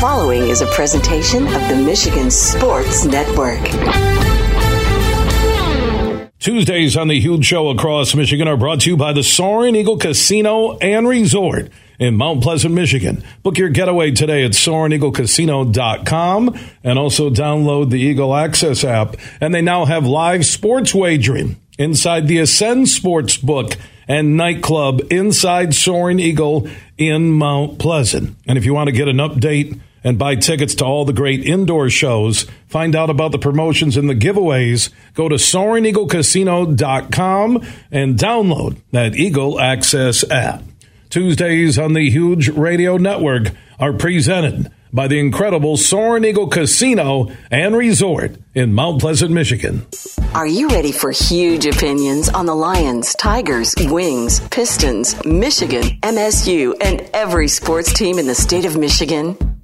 following is a presentation of the Michigan Sports Network. Tuesdays on the Huge Show across Michigan are brought to you by the Soaring Eagle Casino and Resort in Mount Pleasant, Michigan. Book your getaway today at SoaringEagleCasino.com and also download the Eagle Access app. And they now have live sports wagering inside the Ascend Sports Book and nightclub inside Soaring Eagle in Mount Pleasant. And if you want to get an update and buy tickets to all the great indoor shows, find out about the promotions and the giveaways, go to SoaringEagleCasino.com and download that Eagle Access app. Tuesdays on the Huge Radio Network are presented by the incredible Soaring Eagle Casino and Resort in Mount Pleasant, Michigan. Are you ready for huge opinions on the Lions, Tigers, Wings, Pistons, Michigan, MSU, and every sports team in the state of Michigan?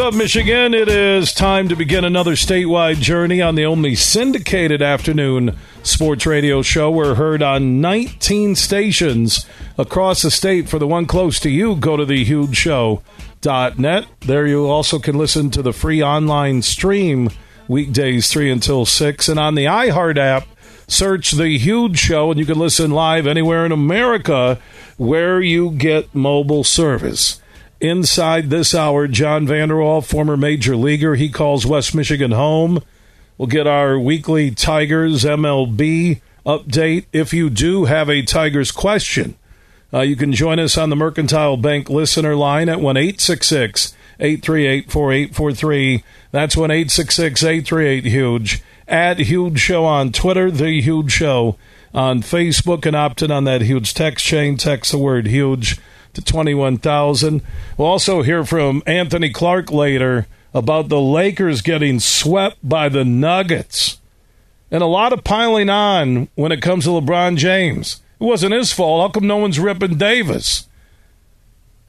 Up, Michigan? It is time to begin another statewide journey on the only syndicated afternoon sports radio show. We're heard on 19 stations across the state. For the one close to you, go to thehugeshow.net. There you also can listen to the free online stream weekdays 3 until 6. And on the iHeart app, search The Huge Show, and you can listen live anywhere in America where you get mobile service. Inside this hour, John Vander Wal, former major leaguer, he calls West Michigan home. We'll get our weekly Tigers MLB update. If you do have a Tigers question, uh, you can join us on the Mercantile Bank listener line at 1 838 4843. That's 1 838 Huge. At Huge Show on Twitter, The Huge Show on Facebook, and opt in on that huge text chain. Text the word huge to 21,000. We'll also hear from Anthony Clark later about the Lakers getting swept by the Nuggets. And a lot of piling on when it comes to LeBron James. It wasn't his fault. How come no one's ripping Davis?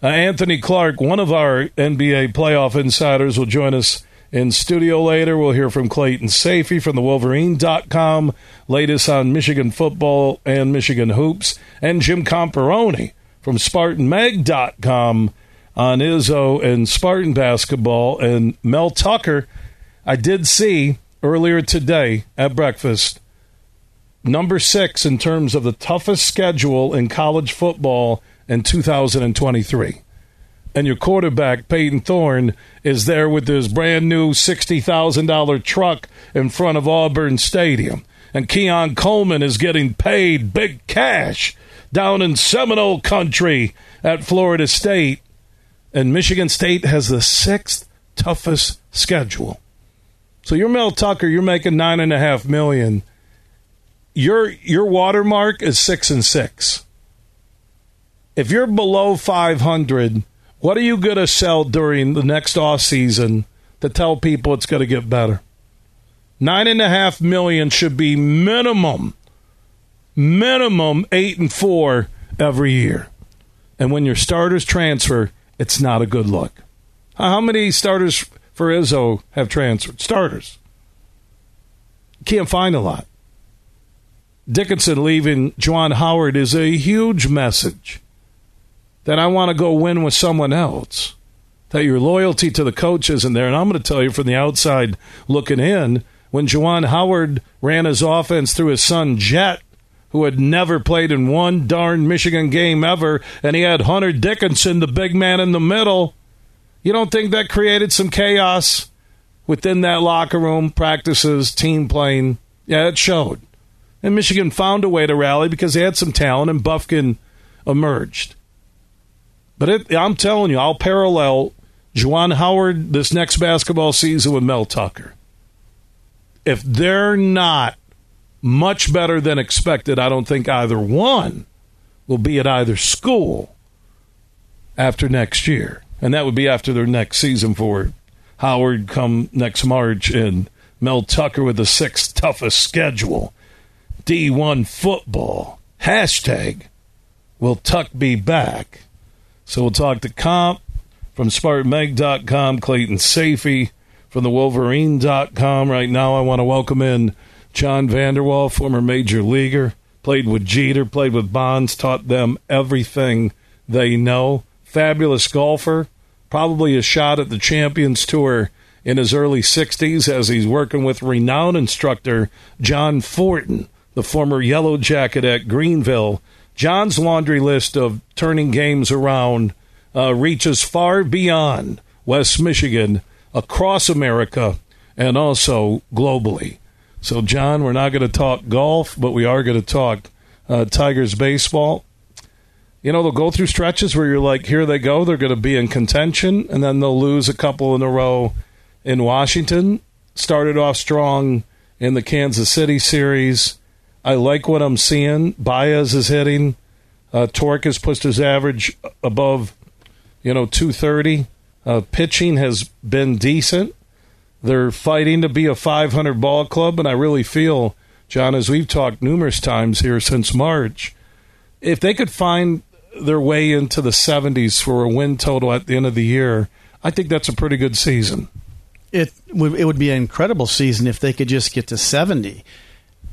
Uh, Anthony Clark, one of our NBA playoff insiders, will join us in studio later. We'll hear from Clayton Sayfie from the Wolverine.com, latest on Michigan football and Michigan hoops, and Jim Comparoni from SpartanMag.com on Izzo and Spartan basketball. And Mel Tucker, I did see earlier today at breakfast, number six in terms of the toughest schedule in college football in 2023. And your quarterback, Payton Thorne, is there with his brand new $60,000 truck in front of Auburn Stadium. And Keon Coleman is getting paid big cash down in Seminole country at Florida State. And Michigan State has the sixth toughest schedule. So you're Mel Tucker, you're making nine and a half million. Your your watermark is six and six. If you're below five hundred, what are you gonna sell during the next off season to tell people it's gonna get better? Nine and a half million should be minimum minimum eight and four every year. And when your starters transfer, it's not a good look. How many starters for Izzo have transferred? Starters. Can't find a lot. Dickinson leaving Juwan Howard is a huge message that I want to go win with someone else. That your loyalty to the coach isn't there. And I'm going to tell you from the outside looking in, when Juwan Howard ran his offense through his son Jet who had never played in one darn Michigan game ever, and he had Hunter Dickinson, the big man in the middle. You don't think that created some chaos within that locker room, practices, team playing? Yeah, it showed. And Michigan found a way to rally because they had some talent, and Bufkin emerged. But it, I'm telling you, I'll parallel Juwan Howard this next basketball season with Mel Tucker. If they're not much better than expected. I don't think either one will be at either school after next year. And that would be after their next season for Howard come next March and Mel Tucker with the sixth toughest schedule. D1 football. Hashtag will Tuck be back? So we'll talk to Comp from SpartanMag.com, Clayton Sayfie from the Wolverine.com. Right now, I want to welcome in John Vander Wal, former major leaguer, played with Jeter, played with Bonds, taught them everything they know. Fabulous golfer, probably a shot at the Champions Tour in his early 60s as he's working with renowned instructor John Fortin, the former Yellow Jacket at Greenville. John's laundry list of turning games around uh, reaches far beyond West Michigan, across America, and also globally. So, John, we're not going to talk golf, but we are going to talk uh, Tigers baseball. You know, they'll go through stretches where you're like, here they go, they're going to be in contention, and then they'll lose a couple in a row in Washington. Started off strong in the Kansas City series. I like what I'm seeing. Baez is hitting. Uh, Tork has pushed his average above, you know, 230. Uh, pitching has been decent. They're fighting to be a 500 ball club, and I really feel, John, as we've talked numerous times here since March, if they could find their way into the 70s for a win total at the end of the year, I think that's a pretty good season. It would it would be an incredible season if they could just get to 70.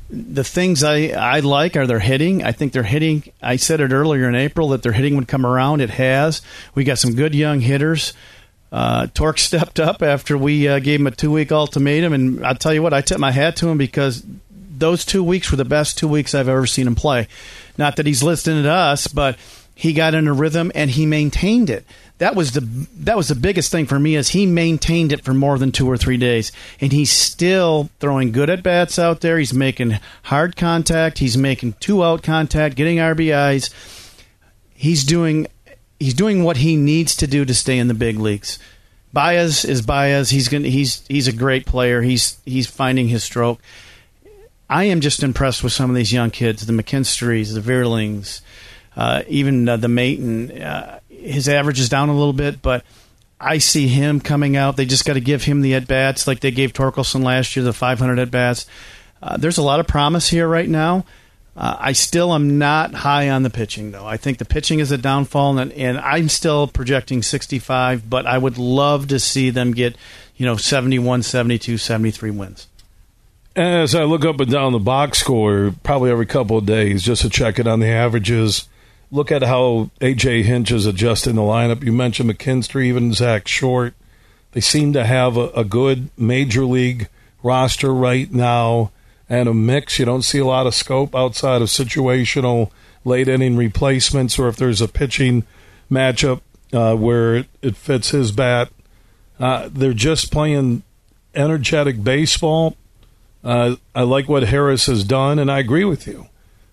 The things I, I like are their hitting. I think they're hitting. I said it earlier in April that their hitting would come around. It has. We got some good young hitters. Uh, Tork stepped up after we uh, gave him a two week ultimatum, and I'll tell you what, I tip my hat to him because those two weeks were the best two weeks I've ever seen him play. Not that he's listening to us, but he got in a rhythm and he maintained it. That was the that was the biggest thing for me is he maintained it for more than two or three days, and he's still throwing good at bats out there. He's making hard contact. He's making two out contact, getting RBIs. He's doing he's doing what he needs to do to stay in the big leagues. Baez is Baez. He's going he's he's a great player. He's he's finding his stroke. I am just impressed with some of these young kids, the McKinstries, the Vierlings, uh, even uh, the Maton. Uh, his average is down a little bit, but I see him coming out. They just got to give him the at bats like they gave Torkelson last year, the 500 at bats. Uh, there's a lot of promise here right now. Uh, I still am not high on the pitching, though. I think the pitching is a downfall, and, and I'm still projecting 65, but I would love to see them get, you know, 71, 72, 73 wins. As I look up and down the box score, probably every couple of days, just to check it on the averages, look at how AJ Hinch is adjusting the lineup. You mentioned McKinstry, even Zach Short. They seem to have a, a good major league roster right now and a mix. You don't see a lot of scope outside of situational late inning replacements, or if there's a pitching matchup uh, where it, it, fits his bat. Uh, they're just playing energetic baseball. Uh, I like what Harris has done, and I agree with you.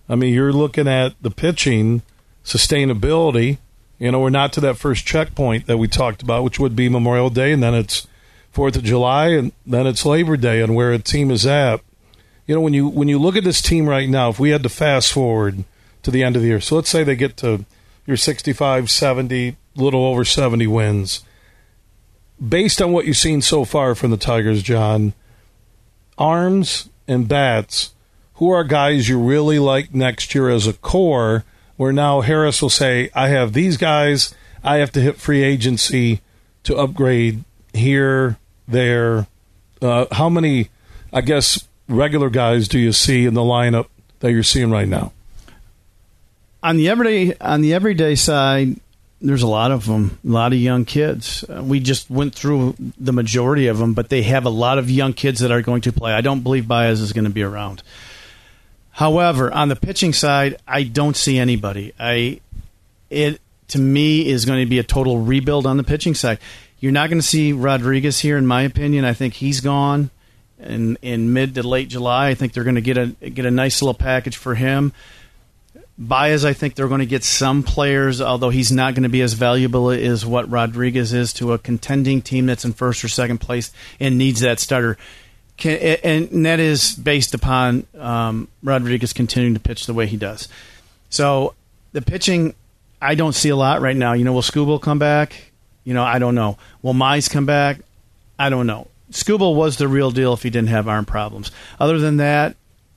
I mean, you're looking at the pitching sustainability. You know, we're not to that first checkpoint that we talked about, which would be Memorial Day, and then it's Fourth of July, and then it's Labor Day, and where a team is at you know when you when you look at this team right now if we had to fast forward to the end of the year so let's say they get to your 65 70 little over 70 wins. Based on what you've seen so far from the tigers john arms and bats who are guys you really like next year as a core where now harris will say i have these guys. I have to hit free agency to upgrade here there. Uh, how many i guess regular guys do you see in the lineup that you're seeing right now? On the everyday on the everyday side, there's a lot of them, a lot of young kids. Uh, we just went through the majority of them, but they have a lot of young kids that are going to play. I don't believe Baez is going to be around. However, on the pitching side, I don't see anybody. I it to me is going to be a total rebuild on the pitching side. You're not going to see Rodriguez here, in my opinion. I think he's gone in in mid to late July. I think they're going to get a get a nice little package for him. Baez, I think they're going to get some players, although he's not going to be as valuable as what Rodriguez is to a contending team that's in first or second place and needs that starter. Can, and that is based upon um, Rodriguez continuing to pitch the way he does. So the pitching, I don't see a lot right now. You know, will Skubal come back? You know, I don't know. Will Mize come back? I don't know. Skubal was the real deal if he didn't have arm problems. Other than that,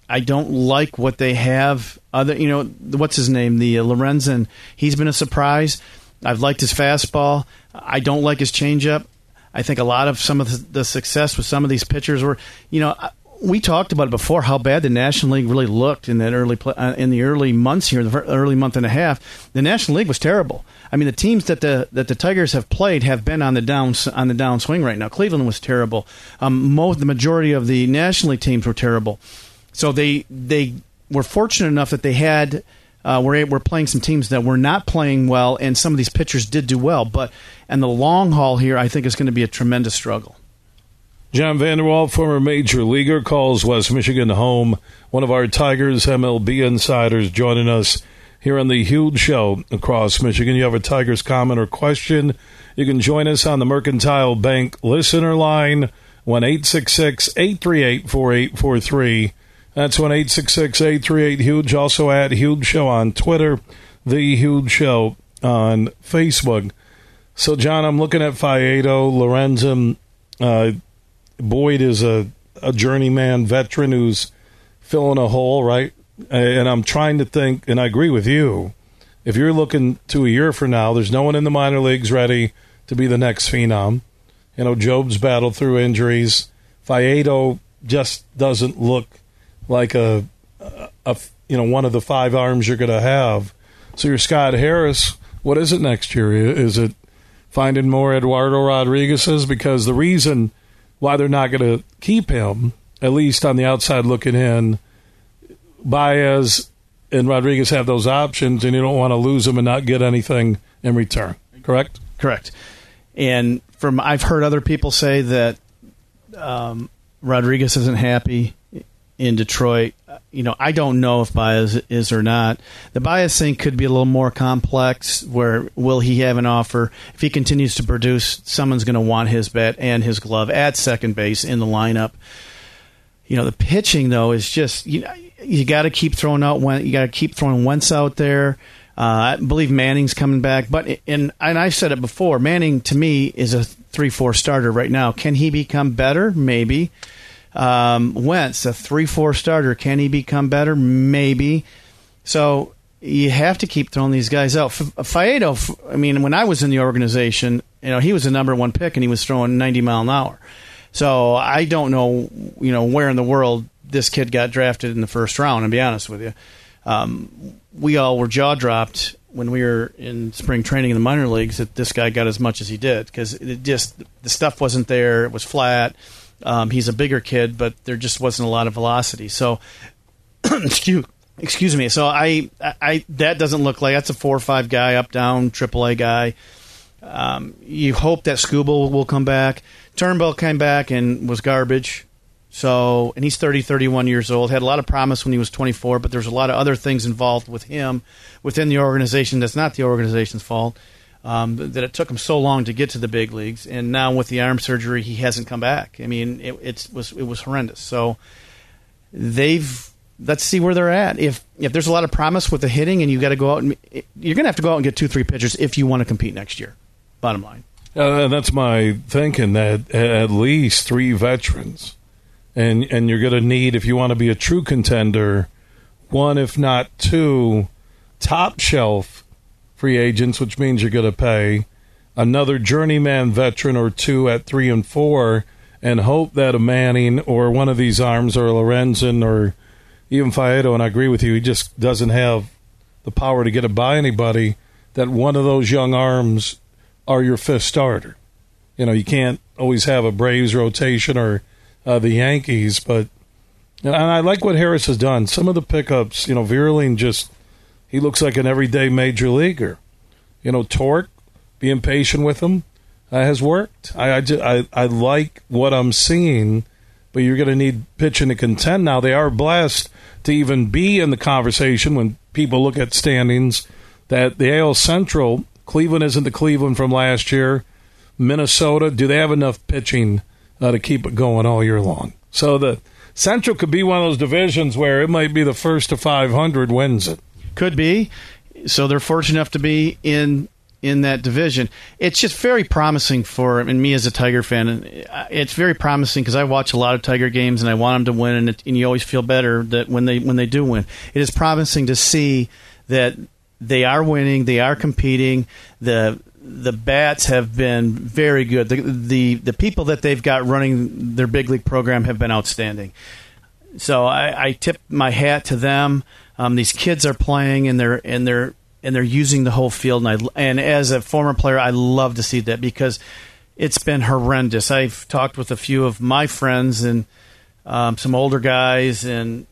I don't like what they have. Other, you know, what's his name? The uh, Lorenzen. He's been a surprise. I've liked his fastball. I don't like his changeup. I think a lot of some of the success with some of these pitchers were, you know, we talked about it before how bad the National League really looked in that early uh, in the early months here, the early month and a half. The National League was terrible. I mean, the teams that the that the Tigers have played have been on the down on the downswing right now. Cleveland was terrible. Um, most the majority of the National League teams were terrible. So they they were fortunate enough that they had uh, were were playing some teams that were not playing well, and some of these pitchers did do well. But and the long haul here, I think, is going to be a tremendous struggle. John Vander Wal, former major leaguer, calls West Michigan home. One of our Tigers MLB insiders joining us here on the huge show across Michigan. You have a Tigers comment or question, you can join us on the Mercantile Bank listener line, 1 838 4843. That's 1 838 Huge. Also at Huge Show on Twitter, The Huge Show on Facebook. So, John, I'm looking at Faedo, Lorenzen. Uh, Boyd is a, a journeyman veteran who's filling a hole, right? And I'm trying to think, and I agree with you. If you're looking to a year from now, there's no one in the minor leagues ready to be the next phenom. You know, Jobe's battled through injuries. Faedo just doesn't look like a, a, a you know one of the five arms you're going to have. So you're Scott Harris. What is it next year? Is it finding more Eduardo Rodriguez's? Because the reason why they're not going to keep him, at least on the outside looking in, Baez and Rodriguez have those options, and you don't want to lose them and not get anything in return. Correct. Correct. And from I've heard other people say that um, Rodriguez isn't happy in Detroit. You know, I don't know if Baez is or not. The Baez thing could be a little more complex. Where will he have an offer? If he continues to produce, someone's going to want his bat and his glove at second base in the lineup. You know, the pitching though is just you know you got to keep throwing out when you got to keep throwing Wentz out there. Uh, I believe Manning's coming back, but and and I've said it before. Manning to me is a three four starter right now. Can he become better? Maybe. Um, Wentz, a three-four starter, can he become better? Maybe. So you have to keep throwing these guys out. Faedo, I mean, when I was in the organization, you know, he was the number one pick and he was throwing 90 mile an hour. So I don't know, you know, where in the world this kid got drafted in the first round. To be honest with you, um, we all were jaw dropped when we were in spring training in the minor leagues that this guy got as much as he did because it just the stuff wasn't there. It was flat. Um, he's a bigger kid, but there just wasn't a lot of velocity. So, excuse excuse me. So I, I that doesn't look like that's a four or five guy up down AAA guy. Um, you hope that Skubal will come back. Turnbull came back and was garbage. So, and he's 30, 31 years old. Had a lot of promise when he was 24, but there's a lot of other things involved with him within the organization that's not the organization's fault um, that it took him so long to get to the big leagues, and now with the arm surgery, he hasn't come back. I mean, it, was it was horrendous. So they've let's see where they're at. If if there's a lot of promise with the hitting, and you got to go out and you're going to have to go out and get two three pitchers if you want to compete next year. Bottom line. Uh, that's my thinking. That at least three veterans, and and you're going to need if you want to be a true contender, one if not two top shelf free agents, which means you're going to pay another journeyman veteran or two at three and four, and hope that a Manning or one of these arms or Lorenzen or even Faedo, and I agree with you, he just doesn't have the power to get it by anybody. That one of those young arms are your fifth starter. You know, you can't always have a Braves rotation or uh, the Yankees, but and I like what Harris has done. Some of the pickups, you know, Vierling just he looks like an everyday major leaguer. You know, Tork, being patient with him uh, has worked. I, I, just, I, I like what I'm seeing, but you're going to need pitching to contend now. They are blessed to even be in the conversation when people look at standings that the AL Central, Cleveland isn't the Cleveland from last year. Minnesota, do they have enough pitching uh, to keep it going all year long? So the Central could be one of those divisions where it might be the first to 500 wins it. Could be. So they're fortunate enough to be in in that division. It's just very promising for and me as a Tiger fan. And uh, it's very promising because I watch a lot of Tiger games and I want them to win, and, it, and you always feel better that when they when they do win. It is promising to see that they are winning, they are competing. The the bats have been very good. The, the the people that they've got running their big league program have been outstanding. So I, I tip my hat to them. Um, these kids are playing and they're and they're and they're using the whole field. And I and as a former player, I love to see that because it's been horrendous. I've talked with a few of my friends and um, some older guys, and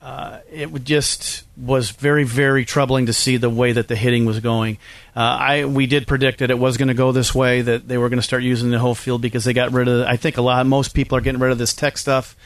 uh, it just was very, very troubling to see the way that the hitting was going. Uh, I we did predict that it was going to go this way, that they were going to start using the whole field because they got rid of. I think a lot, most people are getting rid of this tech stuff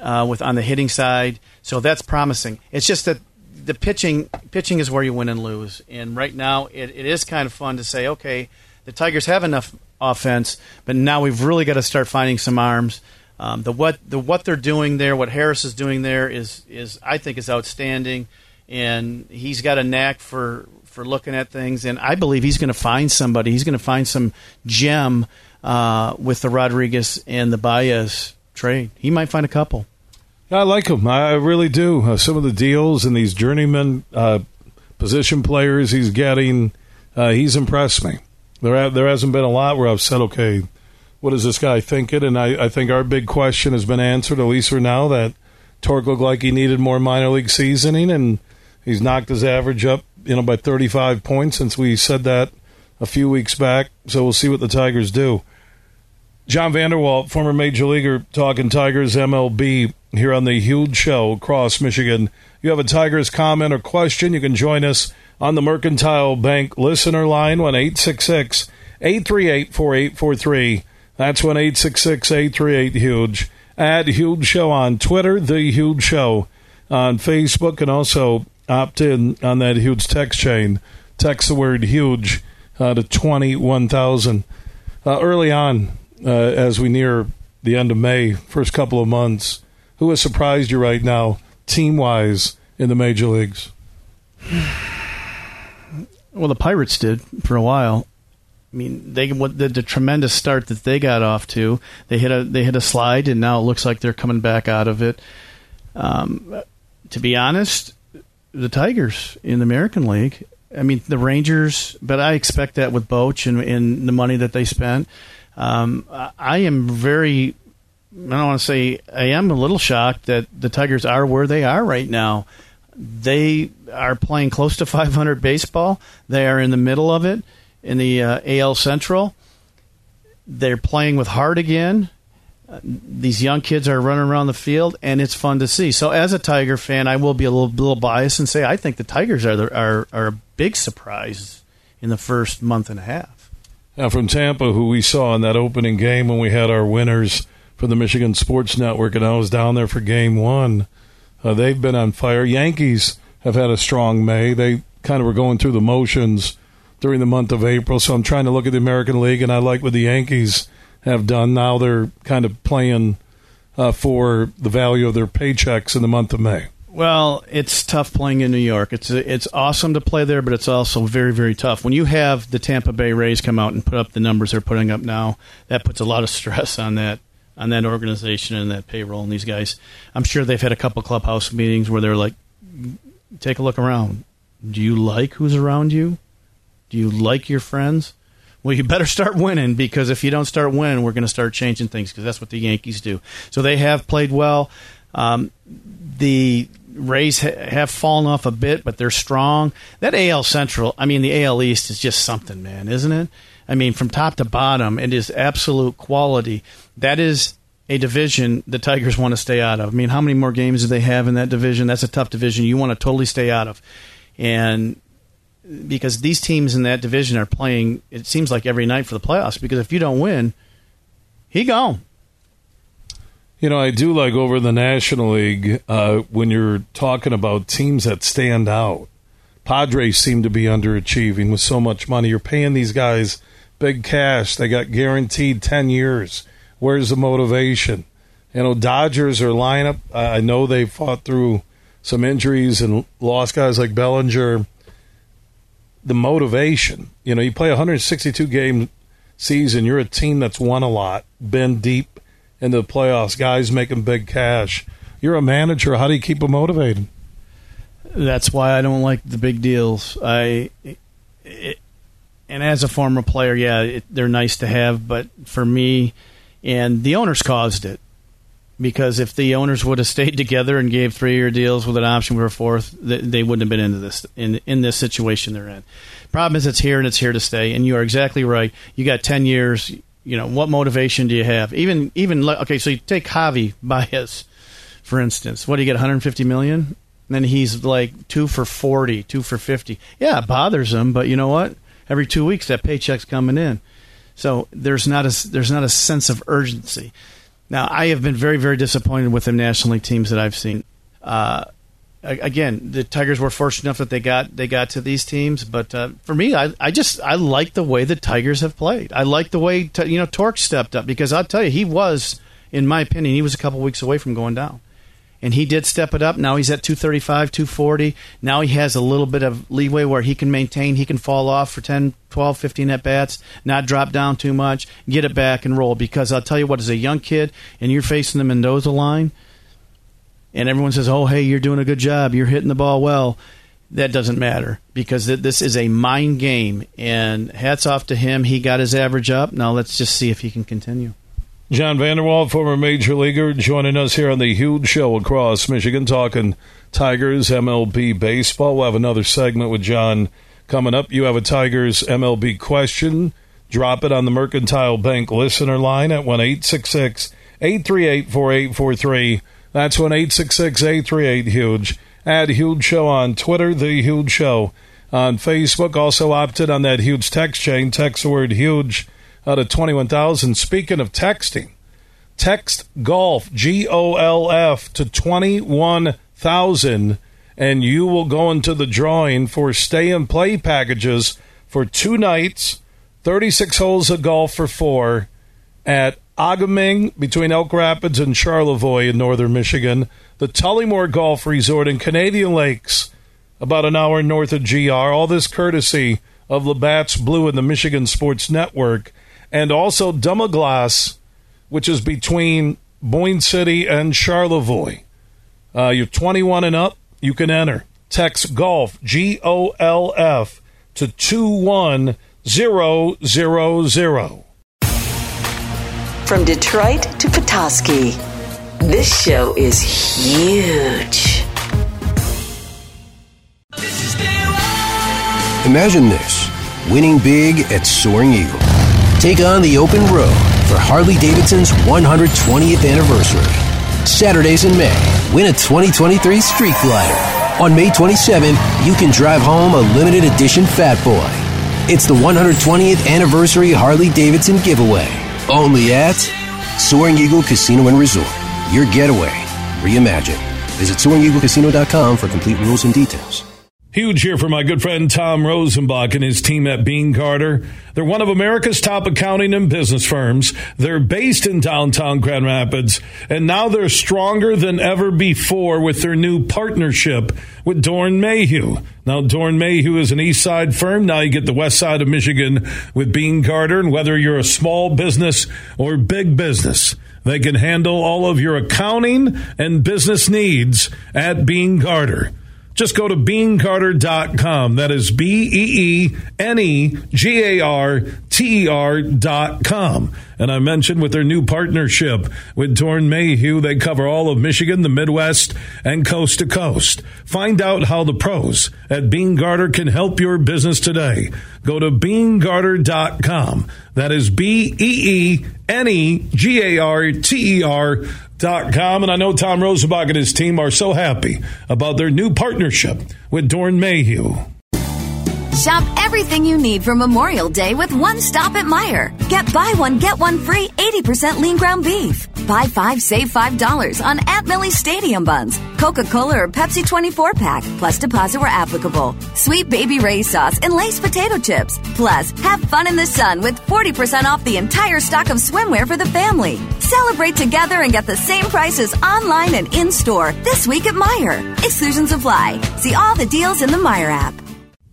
uh, with on the hitting side, so that's promising. It's just that the pitching pitching is where you win and lose. And right now, it, it is kind of fun to say, okay, the Tigers have enough offense, but now we've really got to start finding some arms. Um, the what the what they're doing there, what Harris is doing there is is I think is outstanding, and he's got a knack for for looking at things, and I believe he's going to find somebody. He's going to find some gem uh, with the Rodriguez and the Baez trade. He might find a couple. I like him. I really do. Uh, some of the deals and these journeyman uh, position players he's getting, uh, he's impressed me. There, ha- there hasn't been a lot where I've said, okay, what is this guy thinking? And I, I think our big question has been answered, at least for now, that Tork looked like he needed more minor league seasoning, and he's knocked his average up, you know, by 35 points since we said that a few weeks back. So we'll see what the Tigers do. John Vander Wal, former major leaguer, talking Tigers MLB here on the Huge Show across Michigan. You have a Tigers comment or question, you can join us on the Mercantile Bank listener line, 1 866 838 4843. That's 1 866 838 Huge. Add Huge Show on Twitter, The Huge Show on Facebook, and also opt in on that huge text chain. Text the word huge uh, to 21,000. Uh, early on, uh, as we near the end of May, first couple of months, who has surprised you right now, team wise, in the major leagues? Well, the Pirates did for a while. I mean, they the, the tremendous start that they got off to. They hit a they hit a slide, and now it looks like they're coming back out of it. Um, to be honest, the Tigers in the American League. I mean, the Rangers, but I expect that with Boch and, and the money that they spent. Um, I am very I don't want to say I am a little shocked that the Tigers are where they are right now. They are playing close to 500 baseball. They are in the middle of it in the uh, AL Central. They're playing with heart again. Uh, these young kids are running around the field, and it's fun to see. So, as a Tiger fan, I will be a little, little biased and say I think the Tigers are the, are are a big surprise in the first month and a half. Now, from Tampa, who we saw in that opening game when we had our winners for the Michigan Sports Network, and I was down there for game one. Uh, they've been on fire. Yankees have had a strong May. They kind of were going through the motions during the month of April, so I'm trying to look at the American League, and I like what the Yankees have done. Now they're kind of playing uh, for the value of their paychecks in the month of May. Well, it's tough playing in New York. It's it's awesome to play there, but it's also very very tough. When you have the Tampa Bay Rays come out and put up the numbers they're putting up now, that puts a lot of stress on that on that organization and that payroll and these guys. I'm sure they've had a couple clubhouse meetings where they're like, take a look around. Do you like who's around you? Do you like your friends? Well, you better start winning because if you don't start winning, we're going to start changing things because that's what the Yankees do. So they have played well. Um, the Rays ha- have fallen off a bit, but they're strong. That AL Central, I mean, the AL East is just something, man, isn't it? I mean, from top to bottom, it is absolute quality. That is a division the Tigers want to stay out of. I mean, how many more games do they have in that division? That's a tough division you want to totally stay out of. And because these teams in that division are playing, it seems like every night for the playoffs. Because if you don't win, he gone. You know, I do like over the National League uh, when you're talking about teams that stand out. Padres seem to be underachieving with so much money. You're paying these guys big cash. They got guaranteed 10 years. Where's the motivation? You know, Dodgers are lineup. I know they fought through some injuries and lost guys like Bellinger. the motivation. You know, you play 162 game season. You're a team that's won a lot, been deep into the playoffs, guys making big cash. You're a manager. How do you keep them motivated? That's why I don't like the big deals. I, it, and as a former player, yeah, it, they're nice to have, but for me, and the owners caused it because if the owners would have stayed together and gave three-year deals with an option for a fourth, they wouldn't have been into this in in this situation they're in. Problem is, it's here and it's here to stay. And you are exactly right. You got ten years. You know what motivation do you have? Even even okay, so you take Javi Baez, for instance. What do you get? 150 million. And then he's like two for 40, two for 50. Yeah, it bothers him, but you know what? Every two weeks that paycheck's coming in. So there's not a there's not a sense of urgency. Now, I have been very, very disappointed with the National League teams that I've seen. Uh, again, the Tigers were fortunate enough that they got they got to these teams, but uh, for me, I, I just I like the way the Tigers have played. I like the way you know Tork stepped up because I'll tell you, he was, in my opinion, he was a couple weeks away from going down and he did step it up. Now he's at 235, 240. Now he has a little bit of leeway where he can maintain, he can fall off for 10, 12, 15 at bats, not drop down too much, get it back and roll. Because I'll tell you what, as a young kid and you're facing the Mendoza line, and everyone says, oh, hey, you're doing a good job, you're hitting the ball well. That doesn't matter because this is a mind game. And hats off to him. He got his average up. Now let's just see if he can continue. John Vander Wal, former major leaguer, joining us here on the huge show across Michigan, talking Tigers, MLB baseball. We'll have another segment with John coming up. You have a Tigers MLB question. Drop it on the Mercantile Bank listener line at 1 838 4843. That's 1 838 Huge. Add Huge Show on Twitter, The Huge Show on Facebook. Also opted on that huge text chain. Text the word huge out of 21,000. Speaking of texting, text golf, G O L F, to 21,000, and you will go into the drawing for stay and play packages for two nights, 36 holes of golf for four at Agaming between Elk Rapids and Charlevoix in northern Michigan, the Tullymore Golf Resort in Canadian Lakes, about an hour north of GR. All this courtesy of Labatt's Blue and the Michigan Sports Network, and also Dunmaglas, which is between Boyne City and Charlevoix. Uh, you're 21 and up, you can enter. Text golf, G O L F, to 21000. From Detroit to Petoskey, this show is huge. Imagine this winning big at Soaring Eagle Take on the open road for Harley Davidson's 120th anniversary. Saturdays in May, win a 2023 Street Glider. On May 27, you can drive home a limited edition Fat Boy. It's the 120th anniversary Harley Davidson giveaway. Only at Soaring Eagle Casino and Resort. Your getaway reimagined. Visit SoaringEagleCasino.com for complete rules and details. Huge here for my good friend Tom Rosenbach and his team at Beene Garter. They're one of America's top accounting and business firms. They're based in downtown Grand Rapids, and now they're stronger than ever before with their new partnership with Doeren Mayhew. Now, Doeren Mayhew is an east side firm. Now you get the west side of Michigan with Beene Garter, and whether you're a small business or big business, they can handle all of your accounting and business needs at Beene Garter. Just go to beenegarter.com. That is B E E N E G A R T E R.com. And I mentioned with their new partnership with Doeren Mayhew, they cover all of Michigan, the Midwest, and coast to coast. Find out how the pros at Beene Garter can help your business today. Go to beenegarter.com. That is B E E N E G A R T E R Dot com, and I know Tom Rosenbach and his team are so happy about their new partnership with Doeren Mayhew. Shop everything you need for Memorial Day with one stop at Meijer. Get buy one, get one free 80% lean ground beef. Buy five, save $5 on Aunt Millie's Stadium Buns, Coca Cola or Pepsi 24 pack, plus deposit where applicable. Sweet Baby Ray sauce and Lay's potato chips. Plus, have fun in the sun with 40% off the entire stock of swimwear for the family. Celebrate together and get the same prices online and in store this week at Meijer. Exclusions apply. See all the deals in the Meijer app.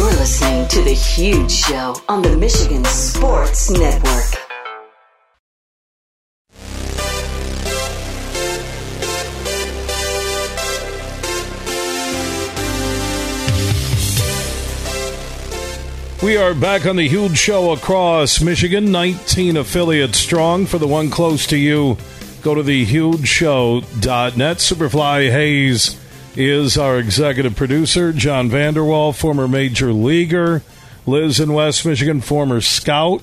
You're listening to The Huge Show on the Michigan Sports Network. We are back on the huge show across Michigan, 19 affiliates strong. For the one close to you, go to thehugeshow.net. Superfly Hayes is our executive producer. John Vander Wal, former major leaguer, lives in West Michigan, former scout.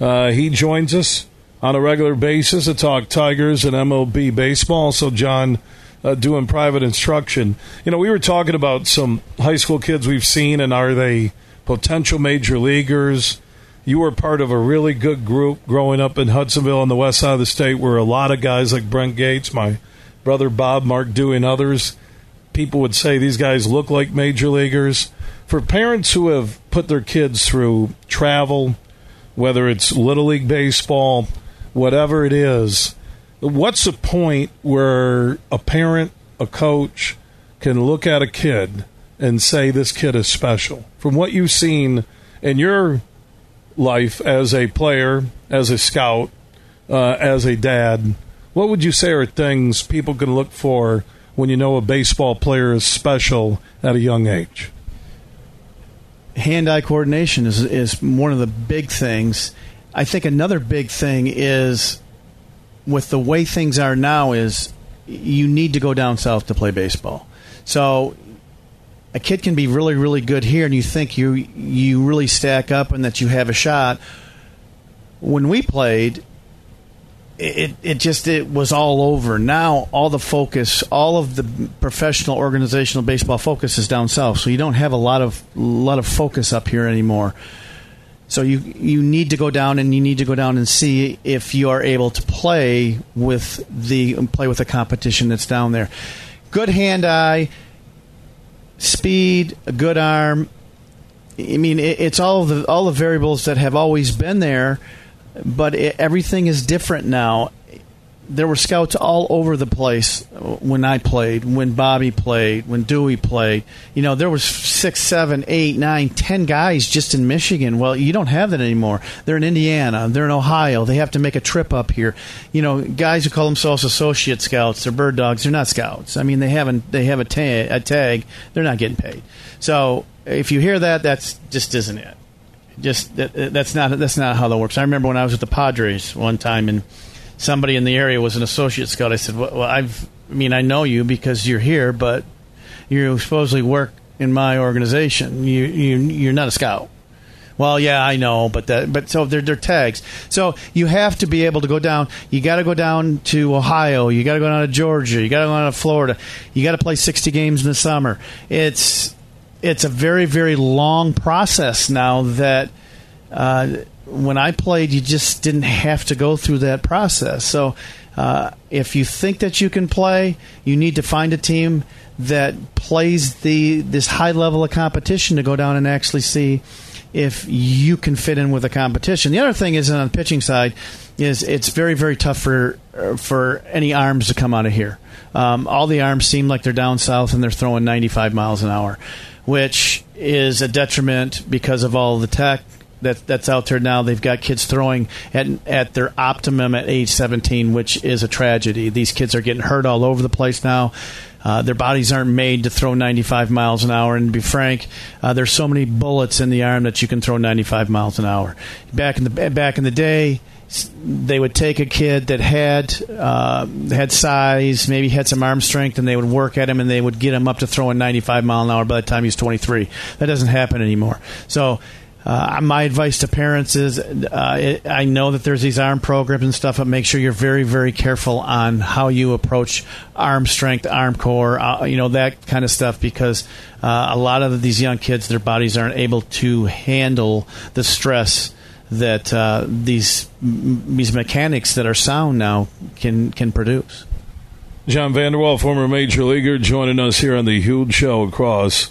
Uh, he joins us on a regular basis to talk Tigers and MLB baseball. So, John, uh, doing private instruction. You know, we were talking about some high school kids we've seen, and are they potential major leaguers? You were part of a really good group growing up in Hudsonville on the west side of the state, where a lot of guys like Brent Gates, my brother Bob, Mark Dewey, and others people would say these guys look like major leaguers. For parents who have put their kids through travel, whether it's Little League Baseball, whatever it is, what's the point where a parent, a coach, can look at a kid and say this kid is special? From what you've seen in your life as a player, as a scout, uh, as a dad, what would you say are things people can look for when you know a baseball player is special at a young age? Hand eye coordination is, is one of the big things. I think another big thing is with the way things are now is you need to go down south to play baseball. So a kid can be really really good here and you think you you really stack up and that you have a shot. When we played, it, it just it was all over. Now all the focus, all of the professional organizational baseball focus is down south. So you don't have a lot of lot of focus up here anymore. So you you need to go down and you need to go down and see if you are able to play with the play with the competition that's down there. Good hand eye, speed, a good arm. I mean, it, it's all the all the variables that have always been there but it, everything is different now. There were scouts all over the place when I played, when Bobby played, when Dewey played. You know, there was six, seven, eight, nine, ten guys just in Michigan. Well, you don't have that anymore. They're in Indiana, they're in Ohio. They have to make a trip up here. You know, guys who call themselves associate scouts, they're bird dogs. They're not scouts. I mean, they haven't they have a tag, a tag. They're not getting paid. So if you hear that, that's just isn't it just that, that's not that's not how that works. I remember when I was at the Padres one time, and somebody in the area was an associate scout. I said, "Well, well I've I mean I know you because you're here, but you supposedly work in my organization. You you you're not a scout." Well, yeah, I know, but that, but so they're, they're tags. So you have to be able to go down. You got to go down to Ohio. You got to go down to Georgia. You got to go down to Florida. You got to play sixty games in the summer. It's it's a very very long process now that uh, when I played, you just didn't have to go through that process. So uh, if you think that you can play, you need to find a team that plays the this high level of competition to go down and actually see if you can fit in with the competition. The other thing is on the pitching side is it's very very tough for for any arms to come out of here. Um, all the arms seem like they're down south and they're throwing 95 miles an hour which is a detriment because of all the tech that that's out there now. They've got kids throwing at at their optimum at age 17, which is a tragedy. These kids are getting hurt all over the place now. Uh, their bodies aren't made to throw 95 miles an hour. And to be frank, uh, there's so many bullets in the arm that you can throw 95 miles an hour. Back in the back in the day, they would take a kid that had uh, had size, maybe had some arm strength, and they would work at him and they would get him up to throwing 95 mile an hour by the time he's 23. That doesn't happen anymore. So uh, my advice to parents is uh, it, I know that there's these arm programs and stuff, but make sure you're very, very careful on how you approach arm strength, arm core, uh, you know, that kind of stuff because uh, a lot of these young kids, their bodies aren't able to handle the stress that uh, these these mechanics that are sound now can can produce. John Vander Wal, former major leaguer, joining us here on the huge show across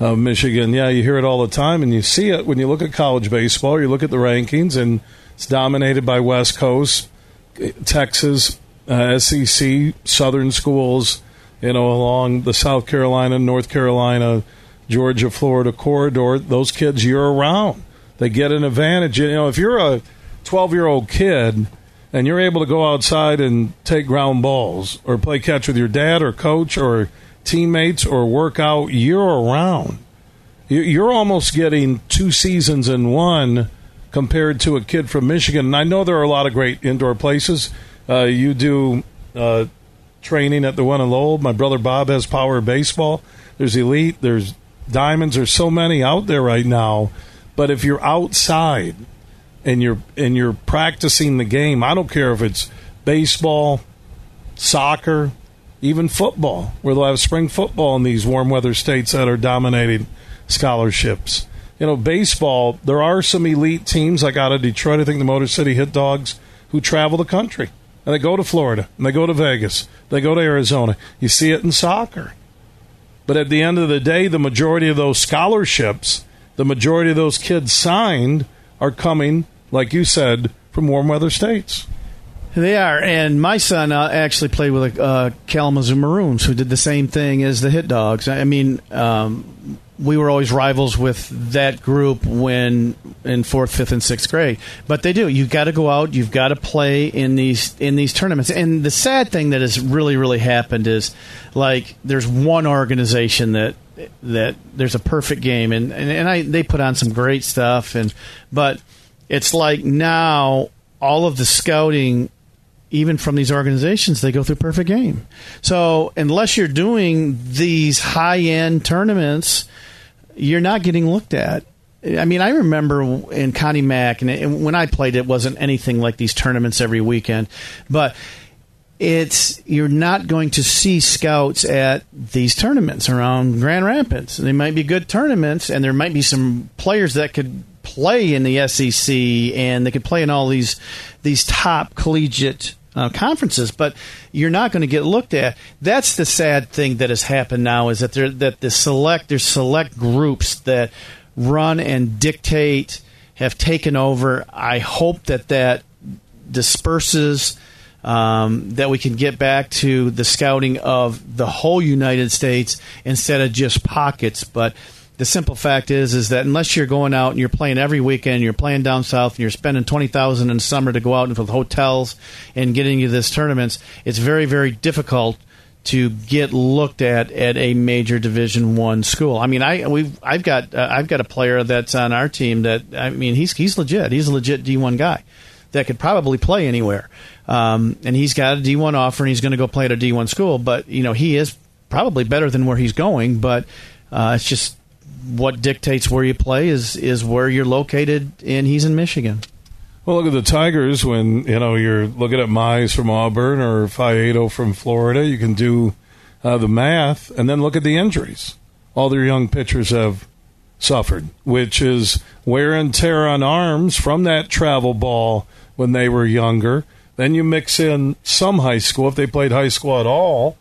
uh, Michigan. Yeah, you hear it all the time, and you see it when you look at college baseball. You look at the rankings, and it's dominated by West Coast, Texas, uh, SEC, Southern schools. You know, along the South Carolina, North Carolina, Georgia, Florida corridor. Those kids year around, they get an advantage. You know, if you're a 12 year old kid and you're able to go outside and take ground balls or play catch with your dad or coach or teammates or work out year around. You're almost getting two seasons in one compared to a kid from Michigan. And I know there are a lot of great indoor places. Uh, you do uh, training at the one in Lowell. My brother Bob has Power Baseball. There's Elite. There's Diamonds. There's so many out there right now. But if you're outside and you're and you're practicing the game, I don't care if it's baseball, soccer, even football, where they'll have spring football in these warm weather states that are dominating scholarships. You know, baseball, there are some elite teams like out of Detroit, I think the Motor City Hit Dogs, who travel the country. And they go to Florida, and they go to Vegas, they go to Arizona. You see it in soccer. But at the end of the day, the majority of those scholarships, the majority of those kids signed, are coming, like you said, from warm weather states. They are, and my son uh, actually played with uh, Kalamazoo Maroons, who did the same thing as the Hit Dogs. I mean, um, we were always rivals with that group when in fourth, fifth, and sixth grade. But they do. You've got to go out. You've got to play in these in these tournaments. And the sad thing that has really, really happened is, like, there's one organization that that there's a perfect game, and and, and I they put on some great stuff, and but it's like now all of the scouting even from these organizations, they go through perfect game. So unless you're doing these high end tournaments, you're not getting looked at. I mean, I remember in Connie Mack, and, when I played, it wasn't anything like these tournaments every weekend, but it's you're not going to see scouts at these tournaments around Grand Rapids. They might be good tournaments, and there might be some players that could play in the SEC and they could play in all these these top collegiate uh, conferences, but you're not going to get looked at. That's the sad thing that has happened now is that there that the select there's select groups that run and dictate have taken over. I hope that that disperses. Um, that we can get back to the scouting of the whole United States instead of just pockets. But the simple fact is is that unless you're going out and you're playing every weekend, you're playing down south, and you're spending twenty thousand in summer to go out into the hotels and getting you this tournaments, it's very very difficult to get looked at at a major Division One school. I mean, I we I've got uh, I've got a player that's on our team that I mean he's he's legit. He's a legit D one guy that could probably play anywhere, um, and he's got a D one offer and he's going to go play at a D one school. But you know he is probably better than where he's going, but uh, it's just what dictates where you play is is where you're located, and he's in Michigan. Well, look at the Tigers when you know you're looking at Mize from Auburn or Faedo from Florida. You can do uh, the math, and then look at the injuries. All their young pitchers have suffered, which is wear and tear on arms from that travel ball when they were younger. Then you mix in some high school if they played high school at all,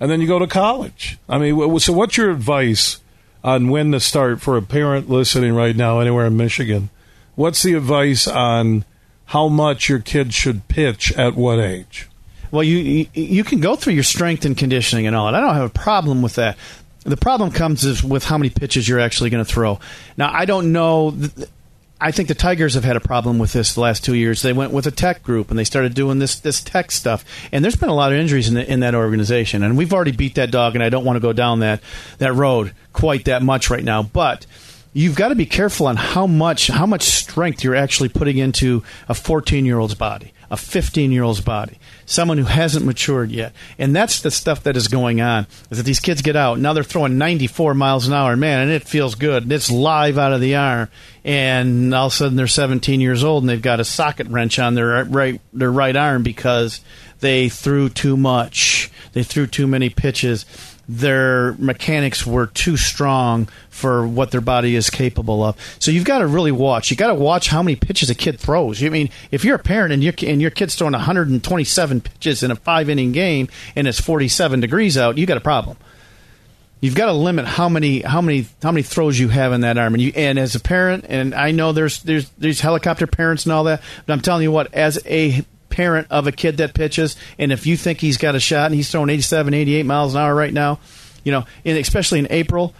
and then you go to college. I mean, so what's your advice? on when to start for a parent listening right now anywhere in Michigan. What's the advice on how much your kid should pitch at what age? Well, you, you, can go through your strength and conditioning and all, that. I don't have a problem with that. The problem comes is with how many pitches you're actually going to throw. Now, I don't know. I think the Tigers have had a problem with this the last two years. They went with a tech group and they started doing this this tech stuff, and there's been a lot of injuries in, the, in that organization. And we've already beat that dog, and I don't want to go down that that road quite that much right now. But you've got to be careful on how much how much strength you're actually putting into a 14 year old's body. a 15 year old's body, someone who hasn't matured yet. And that's the stuff that is going on. Is that these kids get out now they're throwing 94 miles an hour, man, and it feels good. And it's live out of the arm, and all of a sudden they're 17 years old and they've got a socket wrench on their right their right arm because they threw too much. They threw too many pitches their mechanics were too strong for what their body is capable of. So you've got to really watch. You got to watch how many pitches a kid throws. I mean, if you're a parent and your and your kid's throwing 127 pitches in a five inning game and it's 47 degrees out, you got a problem. You've got to limit how many how many how many throws you have in that arm, and you and as a parent, and I know there's there's there's helicopter parents and all that, but I'm telling you what, as a parent of a kid that pitches, and if you think he's got a shot and he's throwing 87, 88 miles an hour right now, you know, in, especially in April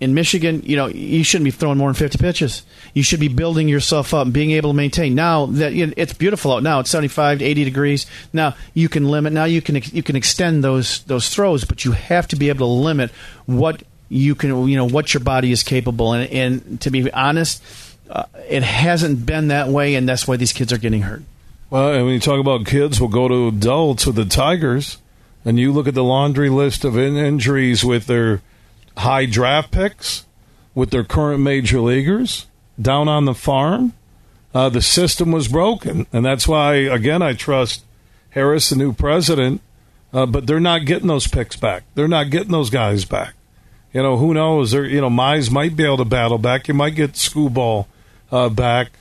in Michigan, you know, you shouldn't be throwing more than 50 pitches. You should be building yourself up and being able to maintain. Now that you know, it's beautiful out now, it's 75 to 80 degrees. Now you can limit. Now you can you can extend those those throws, but you have to be able to limit what you can you know what your body is capable. And, and to be honest, uh, it hasn't been that way, and that's why these kids are getting hurt. Well, and when you talk about kids, we'll go to adults with the Tigers, and you look at the laundry list of in- injuries with their high draft picks, with their current major leaguers down on the farm. Uh, the system was broken, and that's why, again, I trust Harris, the new president. Uh, but they're not getting those picks back. They're not getting those guys back. You know, who knows? They're, you know, Mize might be able to battle back. You might get Skubal uh, back.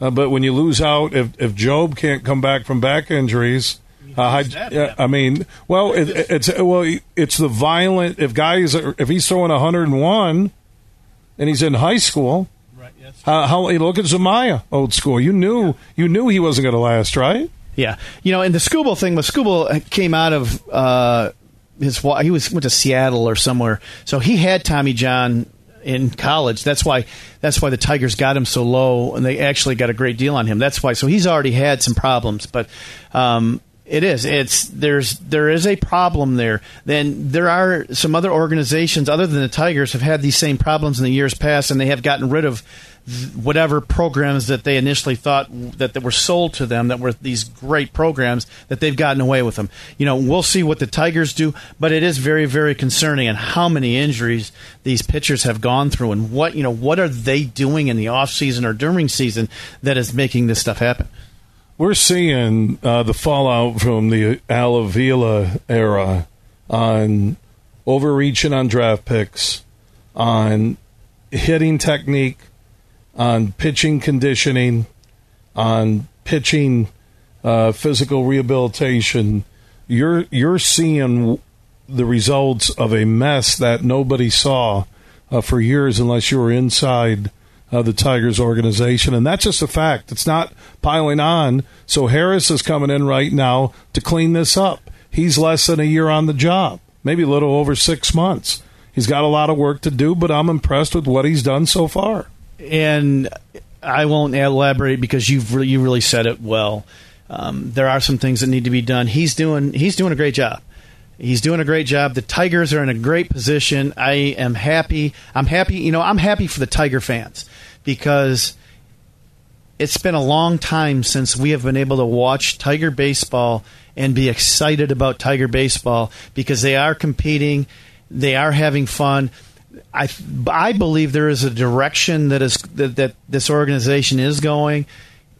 Uh, but when you lose out, if if Jobe can't come back from back injuries, uh, I, I, mean, well, it, it's well, it's the violent. If guys, are, if he's throwing 101, and he's in high school, right? Yes. How, how look at Zumaya, old school. You knew, yeah. you knew he wasn't going to last, right? Yeah, you know, and the Skubal thing was Skubal came out of. Uh, his he was went to Seattle or somewhere, so he had Tommy John in college. That's why that's why the Tigers got him so low, and they actually got a great deal on him. That's why. So he's already had some problems, but um, it is. It's there's there is a problem there. Then there are some other organizations other than the Tigers have had these same problems in the years past, and they have gotten rid of whatever programs that they initially thought that, that were sold to them that were these great programs that they've gotten away with them. You know, we'll see what the Tigers do, but it is very, very concerning and how many injuries these pitchers have gone through and what, you know, what are they doing in the off season or during season that is making this stuff happen? We're seeing uh, the fallout from the Al Avila era on overreaching on draft picks, on hitting technique, on pitching conditioning, on pitching uh, physical rehabilitation. You're you're seeing the results of a mess that nobody saw uh, for years, unless you were inside uh, the Tigers organization, and that's just a fact. It's not piling on. So Harris is coming in right now to clean this up. He's less than a year on the job, maybe a little over six months. He's got a lot of work to do, but I'm impressed with what he's done so far and I won't elaborate because you've re- you really said it well. Um, there are some things that need to be done. He's doing he's doing a great job. He's doing a great job. The Tigers are in a great position. I am happy. I'm happy. You know, I'm happy for the Tiger fans because it's been a long time since we have been able to watch Tiger baseball and be excited about Tiger baseball because they are competing, they are having fun. I I believe there is a direction that is that, that this organization is going,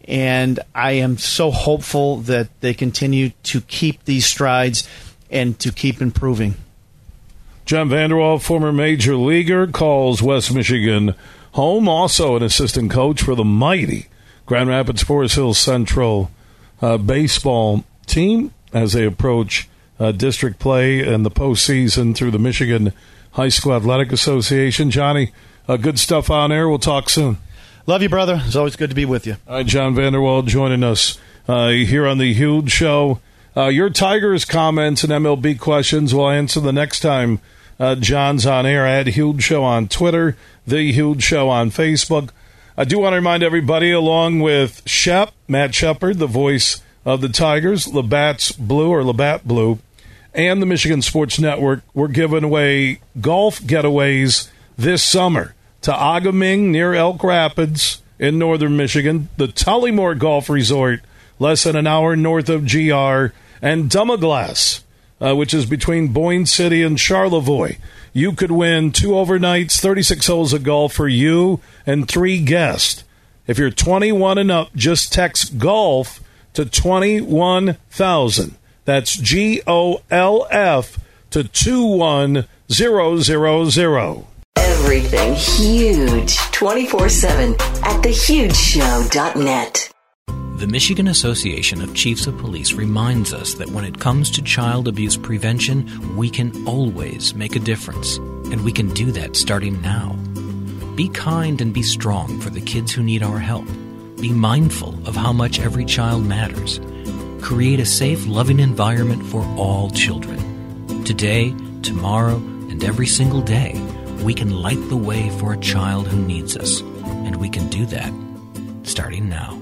and I am so hopeful that they continue to keep these strides and to keep improving. John Vander Wal, former major leaguer, calls West Michigan home. Also, an assistant coach for the mighty Grand Rapids Forest Hills Central uh, baseball team as they approach uh, district play and the postseason through the Michigan High School Athletic Association. Johnny, uh, good stuff on air. We'll talk soon. Love you, brother. It's always good to be with you. All right, John Vander Wal joining us uh, here on the Huge Show. Uh, your Tigers comments and MLB questions we'll answer the next time uh, John's on air at Huge Show on Twitter, The Huge Show on Facebook. I do want to remind everybody, along with Shep, Matt Shepard, the voice of the Tigers, Labatt's Blue or Labatt Blue, and the Michigan Sports Network, we're giving away golf getaways this summer to A-Ga-Ming near Elk Rapids in northern Michigan, the Tullymore Golf Resort less than an hour north of GR, and Dunmaglas, uh, which is between Boyne City and Charlevoix. You could win two overnights, 36 holes of golf for you and three guests. If you're 21 and up, just text golf to 21,000. That's G O L F to 21000. Everything huge 24 7 at thehugeshow.net. The Michigan Association of Chiefs of Police reminds us that when it comes to child abuse prevention, we can always make a difference. And we can do that starting now. Be kind and be strong for the kids who need our help. Be mindful of how much every child matters. Create a safe, loving environment for all children. Today, tomorrow, and every single day, we can light the way for a child who needs us. And we can do that starting now.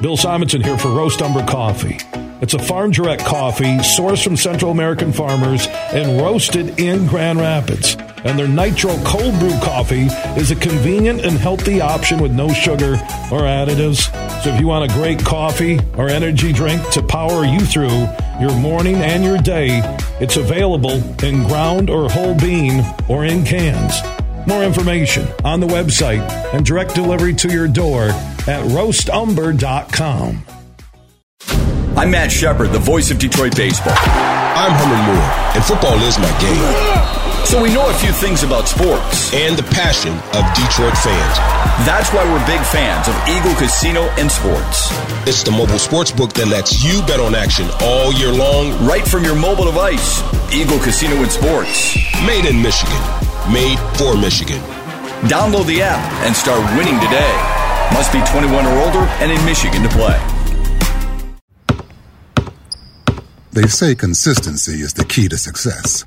Bill Simonson here for Roast Umber Coffee. It's a farm direct coffee sourced from Central American farmers and roasted in Grand Rapids. And their Nitro Cold Brew coffee is a convenient and healthy option with no sugar or additives. So if you want a great coffee or energy drink to power you through your morning and your day, it's available in ground or whole bean or in cans. More information on the website and direct delivery to your door at roastumber.com. I'm Matt Shepard, the voice of Detroit baseball. I'm Herman Moore, and football is my game. So we know a few things about sports. And the passion of Detroit fans. That's why we're big fans of Eagle Casino and Sports. It's the mobile sports book that lets you bet on action all year long. Right from your mobile device. Eagle Casino and Sports. Made in Michigan. Made for Michigan. Download the app and start winning today. Must be 21 or older and in Michigan to play. They say consistency is the key to success.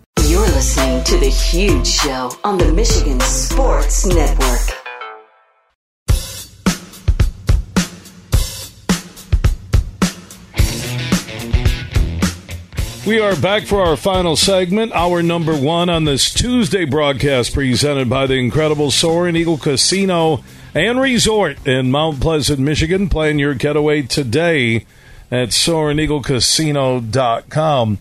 Listening to The Huge Show on the Michigan Sports Network. We are back for our final segment, our number one on this Tuesday broadcast presented by the incredible Soaring Eagle Casino and Resort in Mount Pleasant, Michigan. Plan your getaway today at SoaringEagleCasino.com.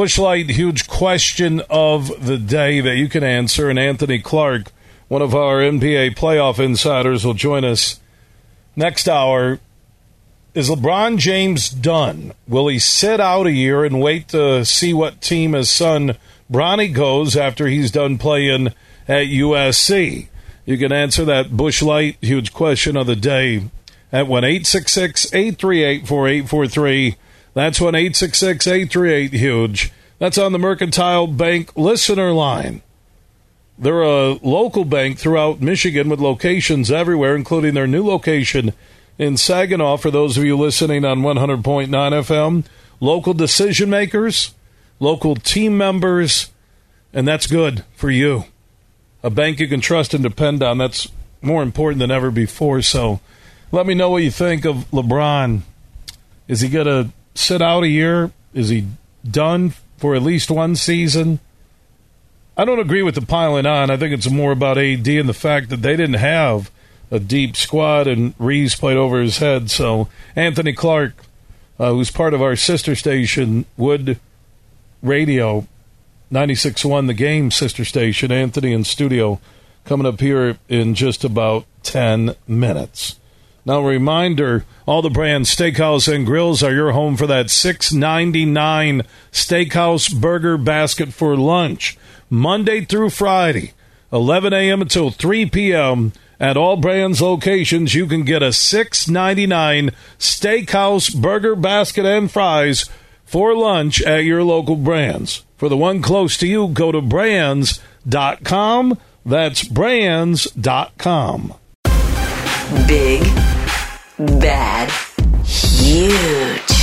Busch Light, huge question of the day that you can answer, and Anthony Clark, one of our NBA playoff insiders, will join us next hour. Is LeBron James done? Will he sit out a year and wait to see what team his son Bronny goes after he's done playing at USC? You can answer that Busch Light huge question of the day at 1 838 4843. That's 1 838 Huge. That's on the Mercantile Bank listener line. They're a local bank throughout Michigan with locations everywhere, including their new location in Saginaw for those of you listening on 100.9 FM. Local decision makers, local team members, and that's good for you. A bank you can trust and depend on. That's more important than ever before. So let me know what you think of LeBron. Is he going to sit out a year? Is he done for at least one season? I don't agree with the piling on. I think it's more about AD and the fact that they didn't have a deep squad and Reaves played over his head. So Anthony Clark, uh, who's part of our sister station, Wood Radio, 96.1 The Game sister station, Anthony in studio, coming up here in just about 10 minutes. Now, reminder all the Brann's Steakhouse and Grills are your home for that six ninety nine Steakhouse Burger Basket for lunch, Monday through Friday, 11 a.m. until 3 p.m. At all Brann's locations, you can get a six ninety nine Steakhouse Burger Basket and fries for lunch at your local Brann's. For the one close to you, go to branns.com. That's branns.com. Big, bad, huge.